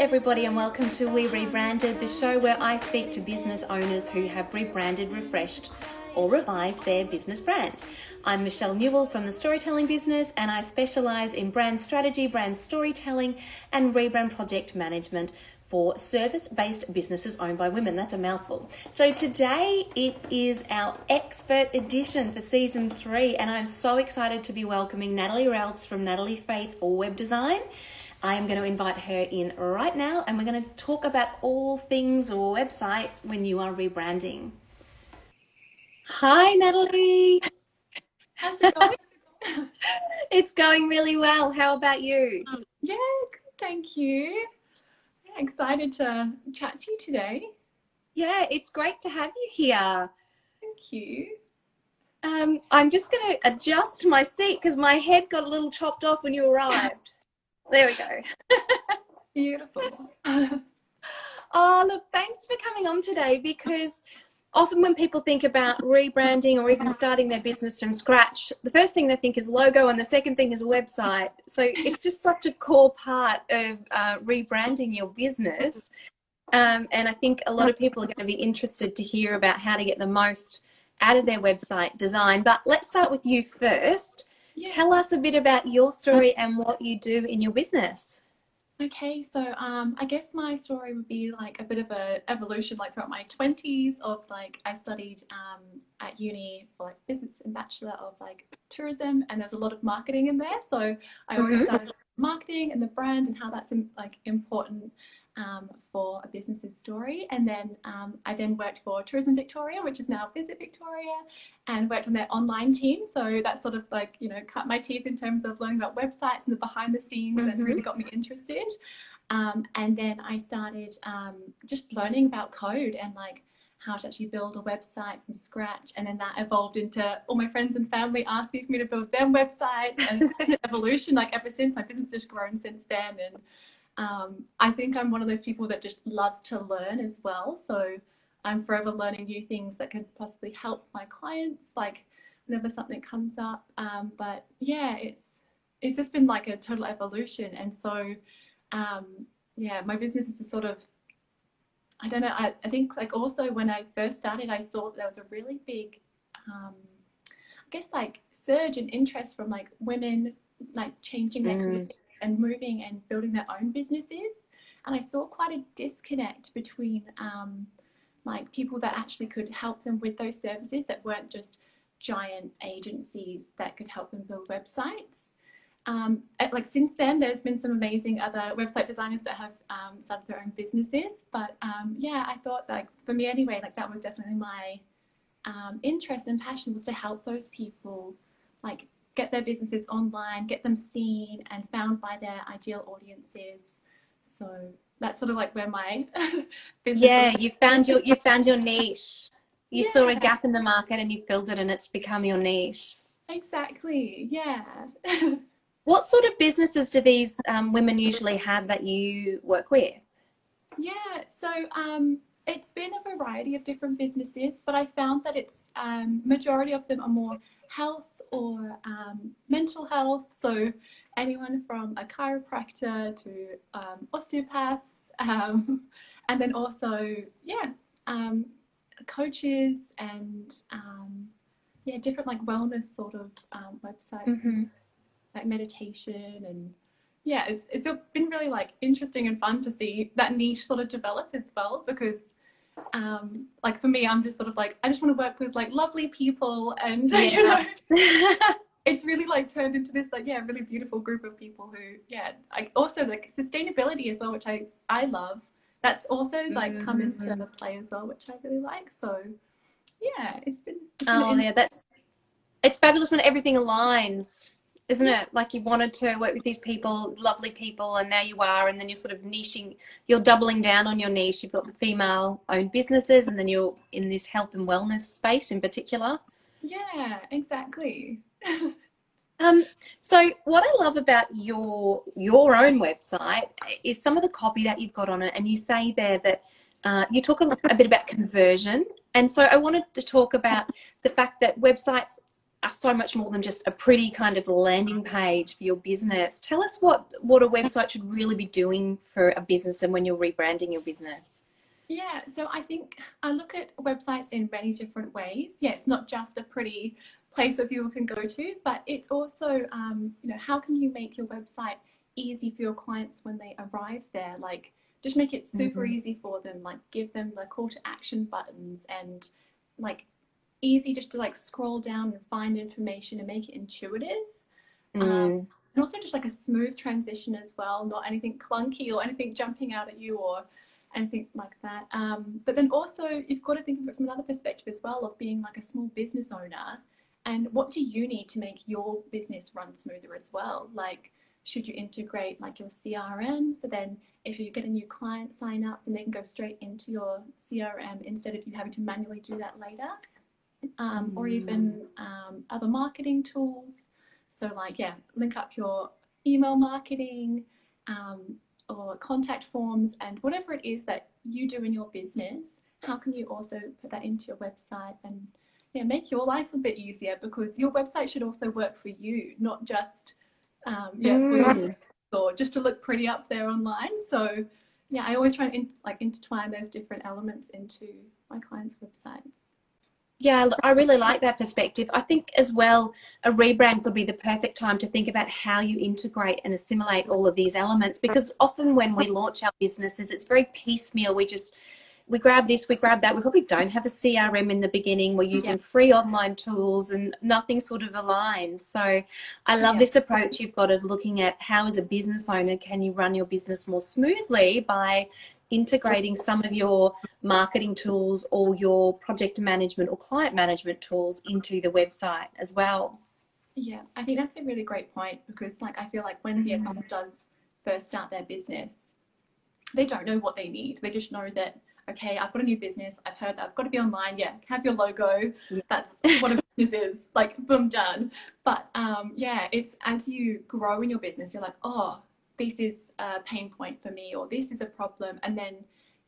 Everybody, and welcome to We Rebranded, the show where I speak to business owners who have rebranded, refreshed, or revived their business brands. I'm Michelle Newell from the Storytelling Business, and I specialize in brand strategy, brand storytelling, and rebrand project management for service based businesses owned by women. That's a mouthful. So today it is our expert edition for season three, and I'm so excited to be welcoming Natalie Ralphs from Natalie Faith for Web Design. I am going to invite her in right now, and we're going to talk about all things or websites when you are rebranding. Hi, Natalie. How's it going? it's going really well. How about you? Yeah, good, thank you. Yeah, excited to chat to you today. Yeah, it's great to have you here. Thank you. Um, I'm just going to adjust my seat because my head got a little chopped off when you arrived. There we go. Beautiful. oh, look, thanks for coming on today because often when people think about rebranding or even starting their business from scratch, the first thing they think is logo and the second thing is website. So it's just such a core part of uh, rebranding your business. Um, and I think a lot of people are going to be interested to hear about how to get the most out of their website design. But let's start with you first. Yeah. Tell us a bit about your story and what you do in your business. Okay, so um, I guess my story would be like a bit of a evolution, like throughout my twenties. Of like, I studied um, at uni for like business and bachelor of like tourism, and there's a lot of marketing in there. So I always mm-hmm. started marketing and the brand and how that's like important um, for a business's story. And then um, I then worked for Tourism Victoria, which is now Visit Victoria, and worked on their online team. So that sort of like, you know, cut my teeth in terms of learning about websites and the behind the scenes mm-hmm. and really got me interested. Um, and then I started um, just learning about code and like how to actually build a website from scratch. And then that evolved into all my friends and family asking for me to build their websites. And it's been an evolution like ever since. My business has grown since then. And um, I think I'm one of those people that just loves to learn as well. So I'm forever learning new things that could possibly help my clients, like whenever something comes up. Um, but yeah, it's it's just been like a total evolution. And so um, yeah, my business is a sort of I don't know. I, I think like also when I first started, I saw that there was a really big, um, I guess like surge in interest from like women like changing their mm. career and moving and building their own businesses. And I saw quite a disconnect between um, like people that actually could help them with those services that weren't just giant agencies that could help them build websites. Um, like since then, there's been some amazing other website designers that have um, started their own businesses. But um, yeah, I thought like for me anyway, like that was definitely my um, interest and passion was to help those people like get their businesses online, get them seen and found by their ideal audiences. So that's sort of like where my business. Yeah, you found your you found your niche. You yeah. saw a gap in the market and you filled it, and it's become your niche. Exactly. Yeah. what sort of businesses do these um, women usually have that you work with? Yeah. So um, it's been a variety of different businesses, but I found that it's um, majority of them are more health or um, mental health. So anyone from a chiropractor to um, osteopaths, um, and then also yeah, um, coaches and um, yeah, different like wellness sort of um, websites, mm-hmm. like meditation and yeah, it's it's been really like interesting and fun to see that niche sort of develop as well because um, like for me, I'm just sort of like, I just want to work with like lovely people and, yeah. you know, it's really like turned into this like, yeah, really beautiful group of people who, yeah, I also like sustainability as well, which I, I love. That's also like mm-hmm. come into play as well, which I really like. So yeah, it's been. It's been oh yeah, that's, it's fabulous when everything aligns isn't it? Like you wanted to work with these people, lovely people, and now you are, and then you're sort of niching, you're doubling down on your niche. You've got the female owned businesses, and then you're in this health and wellness space in particular. Yeah, exactly. um, so what I love about your your own website is some of the copy that you've got on it, and you say there that uh, you talk a, a bit about conversion, and so I wanted to talk about the fact that websites are so much more than just a pretty kind of landing page for your business. Tell us what what a website should really be doing for a business and when you're rebranding your business. Yeah, so I think I look at websites in many different ways. Yeah, it's not just a pretty place where people can go to, but it's also, um, you know, how can you make your website easy for your clients when they arrive there? Like, just make it super mm-hmm. easy for them. Like, give them the call to action buttons and like easy just to like scroll down and find information and make it intuitive. Um, mm. Um, and also just like a smooth transition as well, not anything clunky or anything jumping out at you or anything like that. Um, but then also you've got to think of it from another perspective as well of being like a small business owner and what do you need to make your business run smoother as well? Like should you integrate like your CRM so then if you get a new client sign up then they can go straight into your CRM instead of you having to manually do that later um, or even mm. um, other marketing tools. So, like, yeah, link up your email marketing um, or contact forms and whatever it is that you do in your business. How can you also put that into your website and yeah, make your life a bit easier because your website should also work for you, not just um, yeah, mm. or just to look pretty up there online. So yeah, I always try and in, like intertwine those different elements into my clients' websites. Yeah, I really like that perspective. I think as well, a rebrand could be the perfect time to think about how you integrate and assimilate all of these elements because often when we launch our businesses, it's very piecemeal. We just we grab this, we grab that. We probably don't have a CRM in the beginning. We're using yeah. free online tools and nothing sort of aligns. So I love yeah. this approach you've got of looking at how as a business owner can you run your business more smoothly by integrating some of your marketing tools or your project management or client management tools into the website as well. Yeah, I think that's a really great point because, like, I feel like when mm-hmm. someone does first start their business, they don't know what they need. They just know that okay, I've got a new business. I've heard that I've got to be online. Yeah, have your logo. Yeah. That's what a business is. Like, boom, done. But um, yeah, it's as you grow in your business, you're like, oh, this is a pain point for me or this is a problem and then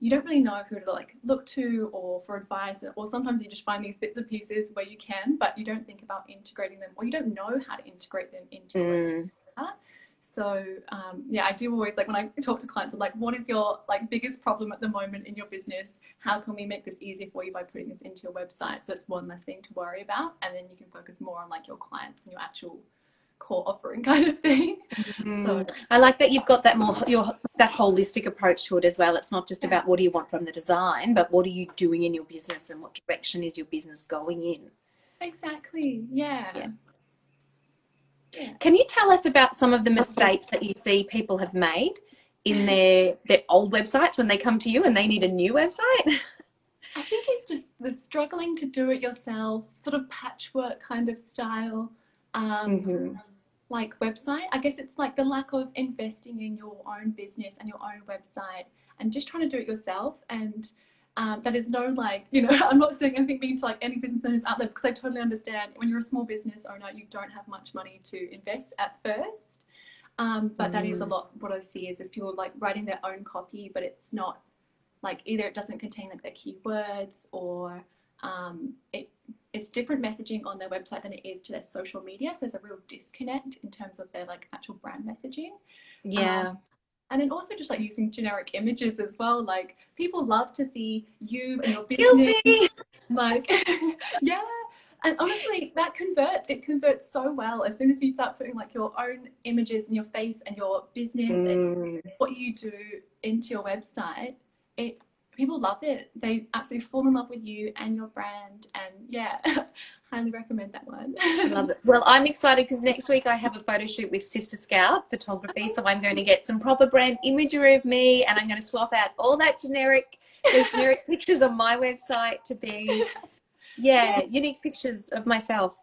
you don't really know who to like look to or for advice or sometimes you just find these bits and pieces where you can but you don't think about integrating them or you don't know how to integrate them into mm. so um, yeah i do always like when i talk to clients i'm like what is your like biggest problem at the moment in your business? How can we make this easier for you by putting this into your website? So it's one less thing to worry about and then you can focus more on like your clients and your actual core offering kind of thing. Mm. So. I like that you've got that more your that holistic approach to it as well. It's not just about what do you want from the design, but what are you doing in your business and what direction is your business going in. Exactly. Yeah. yeah. yeah. Can you tell us about some of the mistakes that you see people have made in their their old websites when they come to you and they need a new website? I think it's just the struggling to do it yourself, sort of patchwork kind of style. Um, mm-hmm like website. I guess it's like the lack of investing in your own business and your own website and just trying to do it yourself. And um, that is no like, you know, I'm not saying anything mean to like any business owners out there because I totally understand when you're a small business owner, you don't have much money to invest at first. Um, but mm. that is a mm. lot what I see is, is people like writing their own copy, but it's not like either it doesn't contain like their keywords or um, it it's different messaging on their website than it is to their social media. So there's a real disconnect in terms of their like actual brand messaging. Yeah. Um, and then also just like using generic images as well. Like people love to see you and your business. Guilty. Like, yeah. And honestly, that converts. It converts so well as soon as you start putting like your own images and your face and your business mm. and what you do into your website. It people love it. They absolutely fall in love with you and your brand. And yeah, highly recommend that one. love it. Well, I'm excited because next week I have a photo shoot with Sister Scout Photography. So I'm going to get some proper brand imagery of me and I'm going to swap out all that generic, those generic pictures on my website to be, yeah, unique pictures of myself.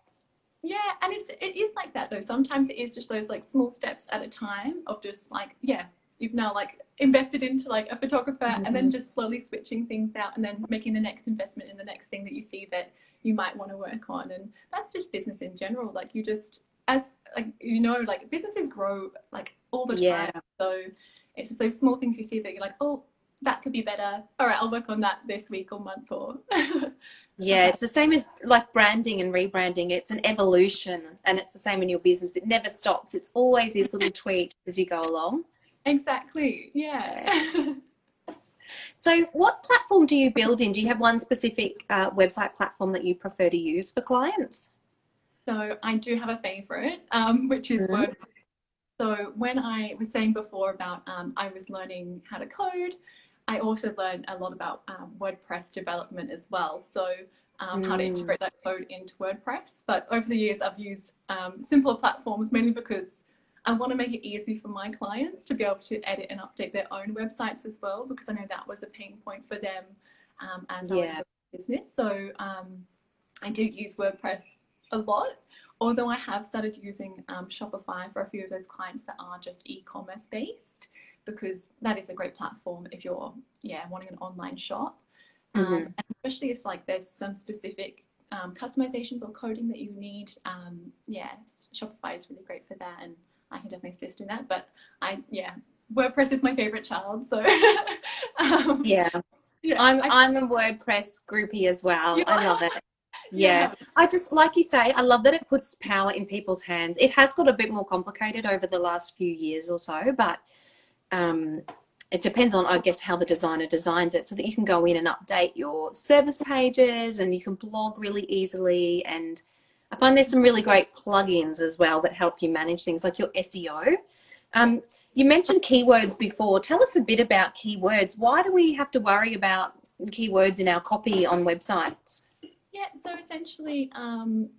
Yeah, and it's it is like that though. Sometimes it is just those like small steps at a time of just like, yeah, you've now like invested into like a photographer mm-hmm. and then mm-hmm. just slowly switching things out and then making the next investment in the next thing that you see that you might want to work on and that's just business in general like you just as like you know like businesses grow like all the time yeah. so it's just those small things you see that you're like oh that could be better all right i'll work on that this week or month or Yeah, it's the same as like branding and rebranding. It's an evolution, and it's the same in your business. It never stops. It's always these little tweaks as you go along. Exactly. Yeah. so, what platform do you build in? Do you have one specific uh, website platform that you prefer to use for clients? So, I do have a favorite, um, which is mm-hmm. WordPress. So, when I was saying before about um, I was learning how to code, I also learned a lot about um, WordPress development as well. So um, how to mm. integrate that code into WordPress. But over the years, I've used um, simpler platforms mainly because I want to make it easy for my clients to be able to edit and update their own websites as well, because I know that was a pain point for them um, as yeah. I was business. So um, I do use WordPress a lot. Although I have started using um, Shopify for a few of those clients that are just e-commerce based because that is a great platform if you're yeah wanting an online shop um, mm-hmm. um, especially if like there's some specific um, customizations or coding that you need um, yeah shopify is really great for that and i can definitely assist in that but i yeah wordpress is my favorite child so um, yeah yeah i'm I, i'm a wordpress groupie as well i love it yeah. yeah. I just, like you say, I love that it puts power in people's hands. It has got a bit more complicated over the last few years or so, but um, it depends on, I guess, how the designer designs it so that you can go in and update your service pages and you can blog really easily. And I find there's some really great plugins as well that help you manage things like your SEO. Um, you mentioned keywords before. Tell us a bit about keywords. Why do we have to worry about keywords in our copy on websites? Yeah, so essentially, um,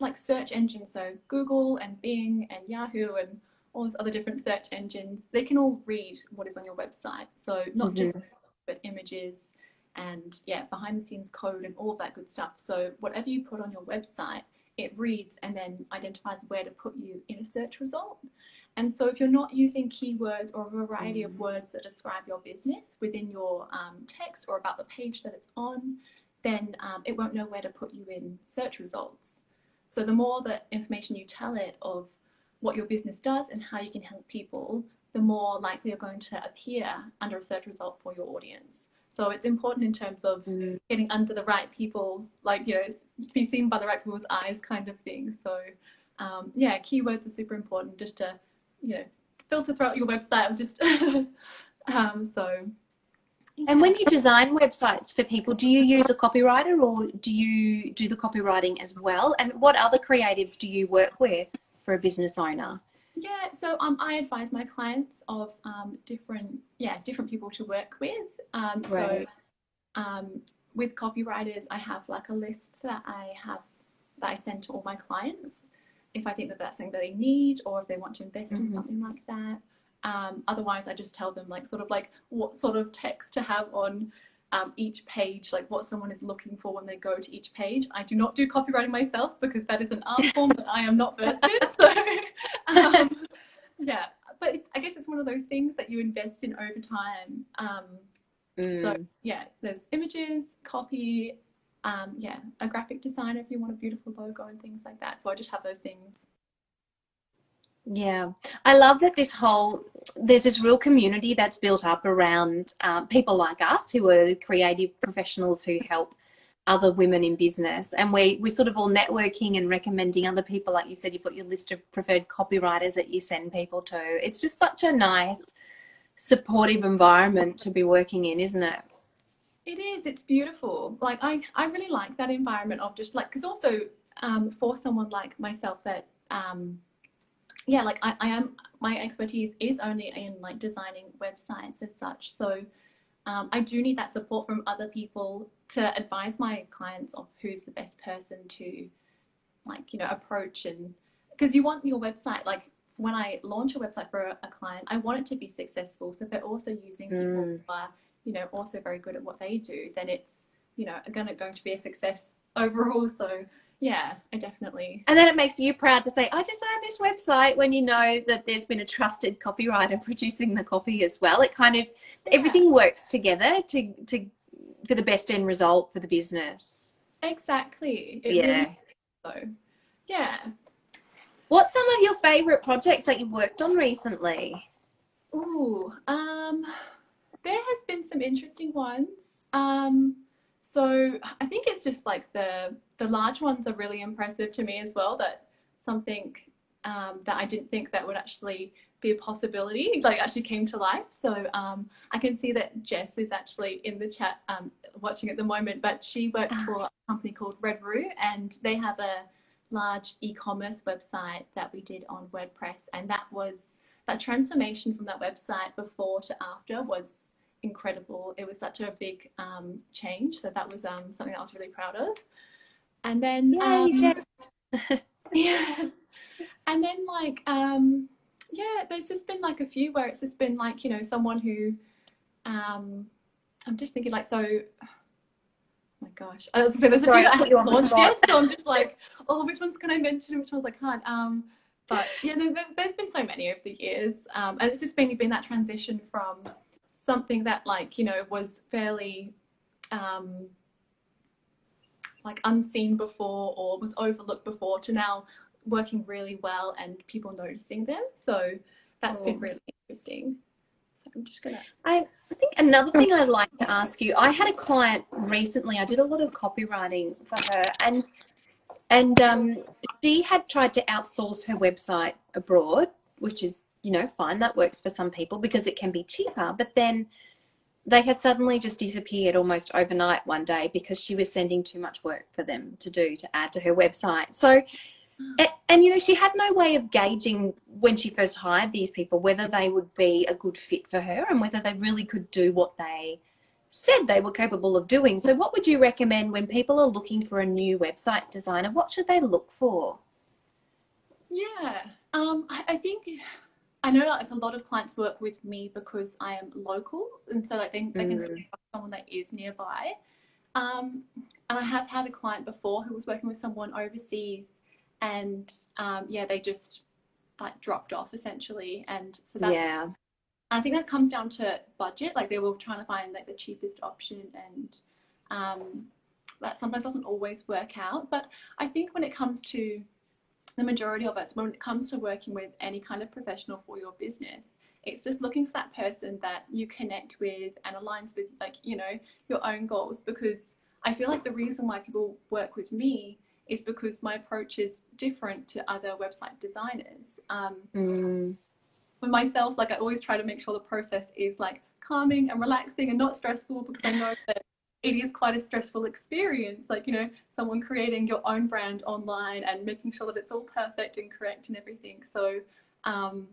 like search engines, so Google and Bing and Yahoo and all those other different search engines, they can all read what is on your website. So not mm-hmm. just but images and yeah, behind the scenes code and all of that good stuff. So whatever you put on your website, it reads and then identifies where to put you in a search result. And so if you're not using keywords or a variety of mm. words that describe your business within your um, text or about the page that it's on, then um, it won't know where to put you in search results. So the more the information you tell it of what your business does and how you can help people, the more likely you're going to appear under a search result for your audience. So it's important in terms of mm. getting under the right people's, like, you know, be seen by the right people's eyes kind of thing. So, um, yeah, keywords are super important just to, you know, filter throughout your website. Just, um, so. And when you design websites for people, do you use a copywriter or do you do the copywriting as well? And what other creatives do you work with? for a business owner? Yeah, so um, I advise my clients of um, different, yeah, different people to work with. Um, right. So um, with copywriters, I have like a list that I have that I send to all my clients if I think that that's something that they need or if they want to invest mm-hmm. in something like that. Um, otherwise, I just tell them like sort of like what sort of text to have on um, each page, like what someone is looking for when they go to each page. I do not do copywriting myself because that is an art form that I am not versed in. So, um, yeah, but I guess it's one of those things that you invest in over time. Um, mm. So, yeah, there's images, copy, um, yeah, a graphic designer if you want a beautiful logo and things like that. So I just have those things yeah, I love that this whole there's this real community that's built up around um, people like us who are creative professionals who help other women in business, and we we sort of all networking and recommending other people. Like you said, you've got your list of preferred copywriters that you send people to. It's just such a nice, supportive environment to be working in, isn't it? It is. It's beautiful. Like I I really like that environment of just like because also um, for someone like myself that um, yeah, like I, I am, my expertise is only in like designing websites as such. So um, I do need that support from other people to advise my clients of who's the best person to like, you know, approach and because you want your website, like when I launch a website for a, a, client, I want it to be successful. So if they're also using people mm. who are, you know, also very good at what they do, then it's, you know, gonna going to be a success overall. So yeah, I definitely. And then it makes you proud to say, I designed this website when you know that there's been a trusted copywriter producing the copy as well. It kind of yeah. everything works together to to for the best end result for the business. Exactly. It yeah. Really so yeah. What's some of your favorite projects that you've worked on recently? Ooh, um, there has been some interesting ones. Um, So I think it's just like the the large ones are really impressive to me as well. That something um, that I didn't think that would actually be a possibility like actually came to life. So um, I can see that Jess is actually in the chat um, watching at the moment, but she works ah. for a company called Red Roo, and they have a large e-commerce website that we did on WordPress, and that was that transformation from that website before to after was incredible. It was such a big um, change, so that was um, something I was really proud of. And then, Yay, um, Jess. yeah, and then like um, yeah, there's just been like a few where it's just been like you know someone who um, I'm just thinking like so. Oh my gosh, I was gonna say there's Sorry, a few that I haven't launched yet, so I'm just like, oh, which ones can I mention and which ones I can't. Um, but yeah, there, has been so many over the years, um, and it's just been been that transition from something that like you know was fairly um, like unseen before or was overlooked before to now working really well and people noticing them. So that's oh. been really interesting. So I'm just gonna. I think another thing I'd like to ask you. I had a client recently. I did a lot of copywriting for her, and and um, she had tried to outsource her website abroad, which is you know fine. That works for some people because it can be cheaper. But then they had suddenly just disappeared almost overnight one day because she was sending too much work for them to do to add to her website. So and, and, you know, she had no way of gauging when she first hired these people whether they would be a good fit for her and whether they really could do what they said they were capable of doing. So, what would you recommend when people are looking for a new website designer? What should they look for? Yeah, um, I, I think I know like a lot of clients work with me because I am local, and so like they, they mm. can someone that is nearby. Um, and I have had a client before who was working with someone overseas and um, yeah, they just like dropped off essentially, and so that's. Yeah. I think that comes down to budget. Like they were trying to find like the cheapest option, and um, that sometimes doesn't always work out. But I think when it comes to the majority of us, when it comes to working with any kind of professional for your business, it's just looking for that person that you connect with and aligns with, like you know, your own goals. Because I feel like the reason why people work with me is because my approach is different to other website designers. Um, mm. For myself, like I always try to make sure the process is like calming and relaxing and not stressful because I know that it is quite a stressful experience. Like, you know, someone creating your own brand online and making sure that it's all perfect and correct and everything. So, um,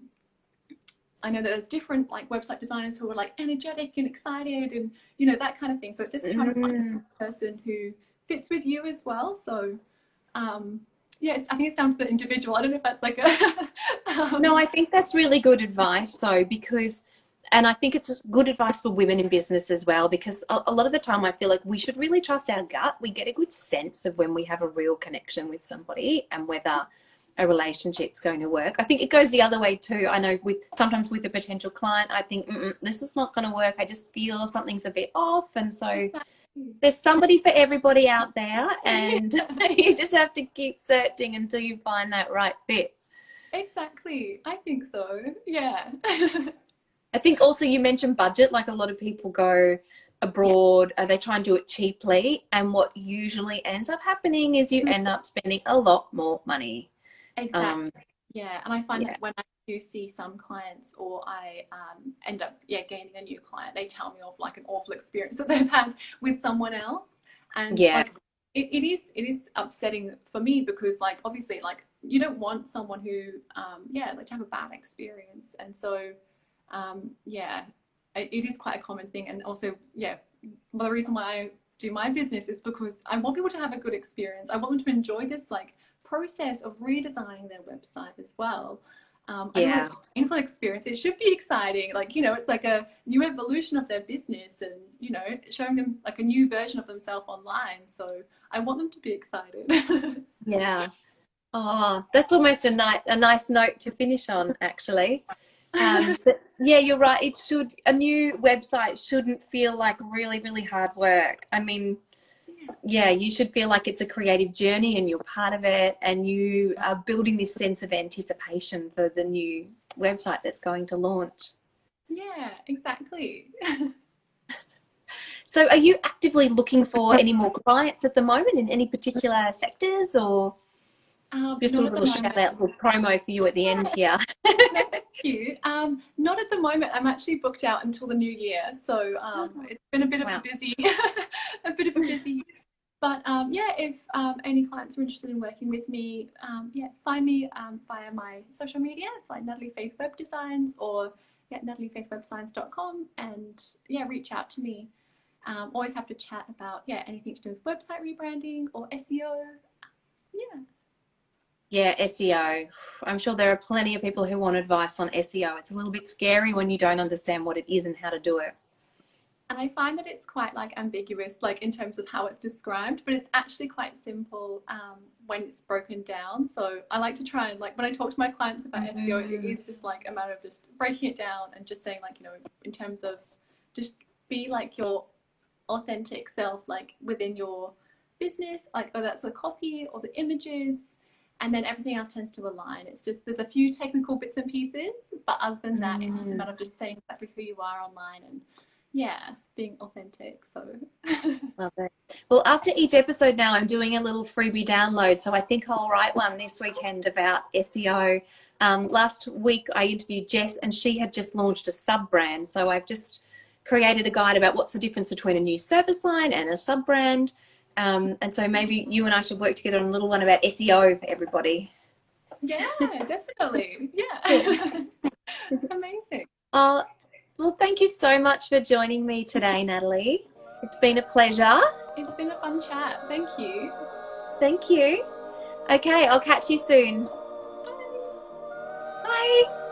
I know that there's different like website designers who are like energetic and excited and you know that kind of thing. So it's just trying mm. to find a mm. person who fits with you as well. So um, yeah, I think it's down to the individual. I don't know if that's like a. um... No, I think that's really good advice though, because, and I think it's good advice for women in business as well, because a, a lot of the time I feel like we should really trust our gut. We get a good sense of when we have a real connection with somebody and whether a relationship's going to work. I think it goes the other way too. I know with sometimes with a potential client, I think this is not going to work. I just feel something's a bit off, and so. There's somebody for everybody out there and you just have to keep searching until you find that right fit exactly i think so yeah i think also you mentioned budget like a lot of people go abroad yeah. they try and do it cheaply and what usually ends up happening is you end up spending a lot more money exactly um, yeah and i find yeah. that when i do see some clients or I um, end up yeah gaining a new client, they tell me of like an awful experience that they've had with someone else. And yeah. Like, it, it is it is upsetting for me because like obviously like you don't want someone who um, yeah like to have a bad experience and so um, yeah it, it is quite a common thing and also yeah well, the reason why I do my business is because I want people to have a good experience I want them to enjoy this like process of redesigning their website as well um, yeah. painful experience. It should be exciting. Like, you know, it's like a new evolution of their business and, you know, showing them like a new version of themselves online. So I want them to be excited. yeah. Oh, that's almost a, nice a nice note to finish on, actually. Um, but yeah, you're right. It should, a new website shouldn't feel like really, really hard work. I mean, yeah, you should feel like it's a creative journey and you're part of it and you are building this sense of anticipation for the new website that's going to launch. Yeah, exactly. So, are you actively looking for any more clients at the moment in any particular sectors, or Um, just a not at the little shout out, little promo for you at the end here? Thank you. Um, not at the moment. I'm actually booked out until the new year, so um, Oh. it's been a bit of Wow. a busy, a bit of a busy. year. But um, yeah, if um, any clients are interested in working with me, um, yeah, find me um, via my social media. It's like Natalie Faith Web Designs or yeah, nataliefaithwebdesigns.com, and yeah, reach out to me. Um, always have to chat about yeah anything to do with website rebranding or SEO. Yeah. Yeah, SEO. I'm sure there are plenty of people who want advice on SEO. It's a little bit scary when you don't understand what it is and how to do it. And I find that it's quite like ambiguous, like in terms of how it's described, but it's actually quite simple um, when it's broken down. So I like to try and like when I talk to my clients about SEO, it is just like a matter of just breaking it down and just saying like you know in terms of just be like your authentic self, like within your business, like oh that's the copy or the images. And then everything else tends to align. It's just there's a few technical bits and pieces, but other than that, it's just a Mm. matter of just saying exactly who you are online and yeah, being authentic. So Love it. Well, after each episode now, I'm doing a little freebie download. So I think I'll write one this weekend about SEO. Um, last week, I interviewed Jess, and she had just launched a sub brand. So I've just created a guide about what's the difference between a new service line and a sub brand. Um, and so maybe you and I should work together on a little one about SEO for everybody. yeah, definitely. Yeah. Amazing. Uh, well, thank you so much for joining me today, Natalie. It's been a pleasure. It's been a fun chat. Thank you. Thank you. Okay, I'll catch you soon. Bye. Hey,